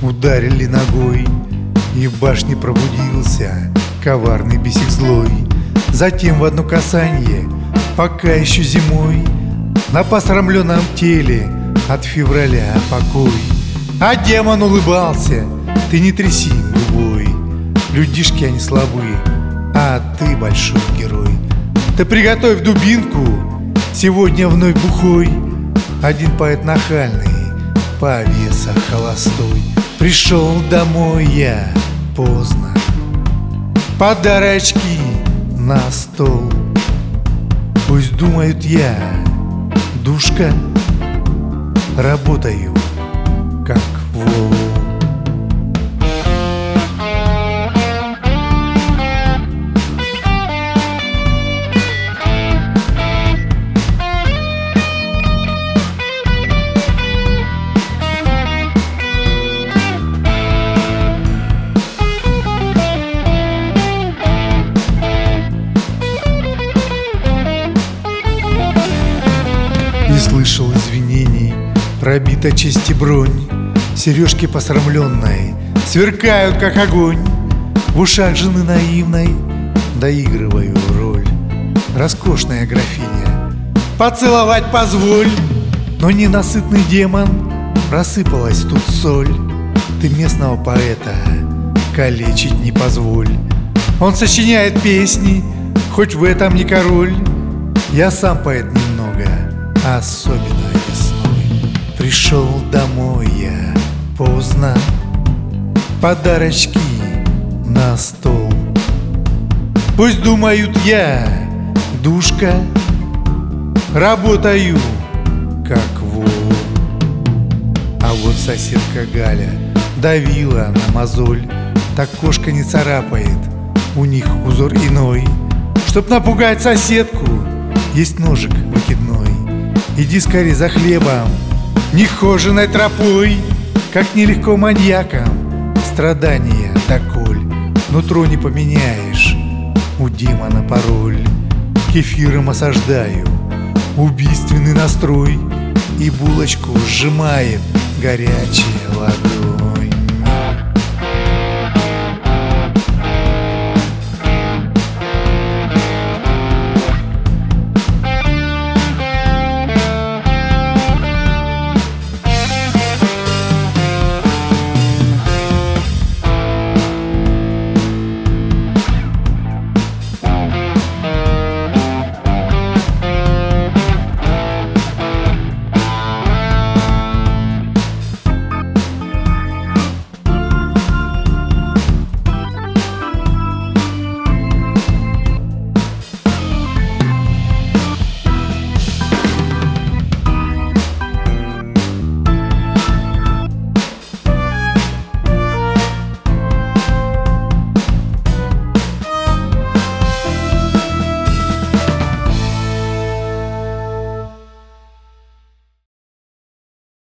ударили ногой, И в башне пробудился коварный бесик злой. Затем в одно касание, пока еще зимой, На посрамленном теле от февраля покой. А демон улыбался, ты не тряси губой, Людишки они слабые, а ты большой герой. Ты приготовь дубинку, сегодня вновь бухой, Один поэт нахальный, повеса холостой. Пришел домой я поздно, Подарочки на стол. Пусть думают я, душка, Работаю, слышал извинений, пробита честь и бронь. Сережки посрамленные сверкают, как огонь. В ушах жены наивной доигрываю роль. Роскошная графиня, поцеловать позволь. Но ненасытный демон, просыпалась тут соль. Ты местного поэта калечить не позволь. Он сочиняет песни, хоть в этом не король. Я сам поэт немного, особенно весной Пришел домой я поздно. Подарочки на стол. Пусть думают я, душка Работаю, как вол. А вот соседка Галя давила на мозоль. Так кошка не царапает, у них узор иной. Чтоб напугать соседку, есть ножик выкидной Иди скорее за хлебом, нехоженной тропой Как нелегко маньякам, страдания доколь Нутро не поменяешь, у демона пароль Кефиром осаждаю, убийственный настрой И булочку сжимает горячая ладонь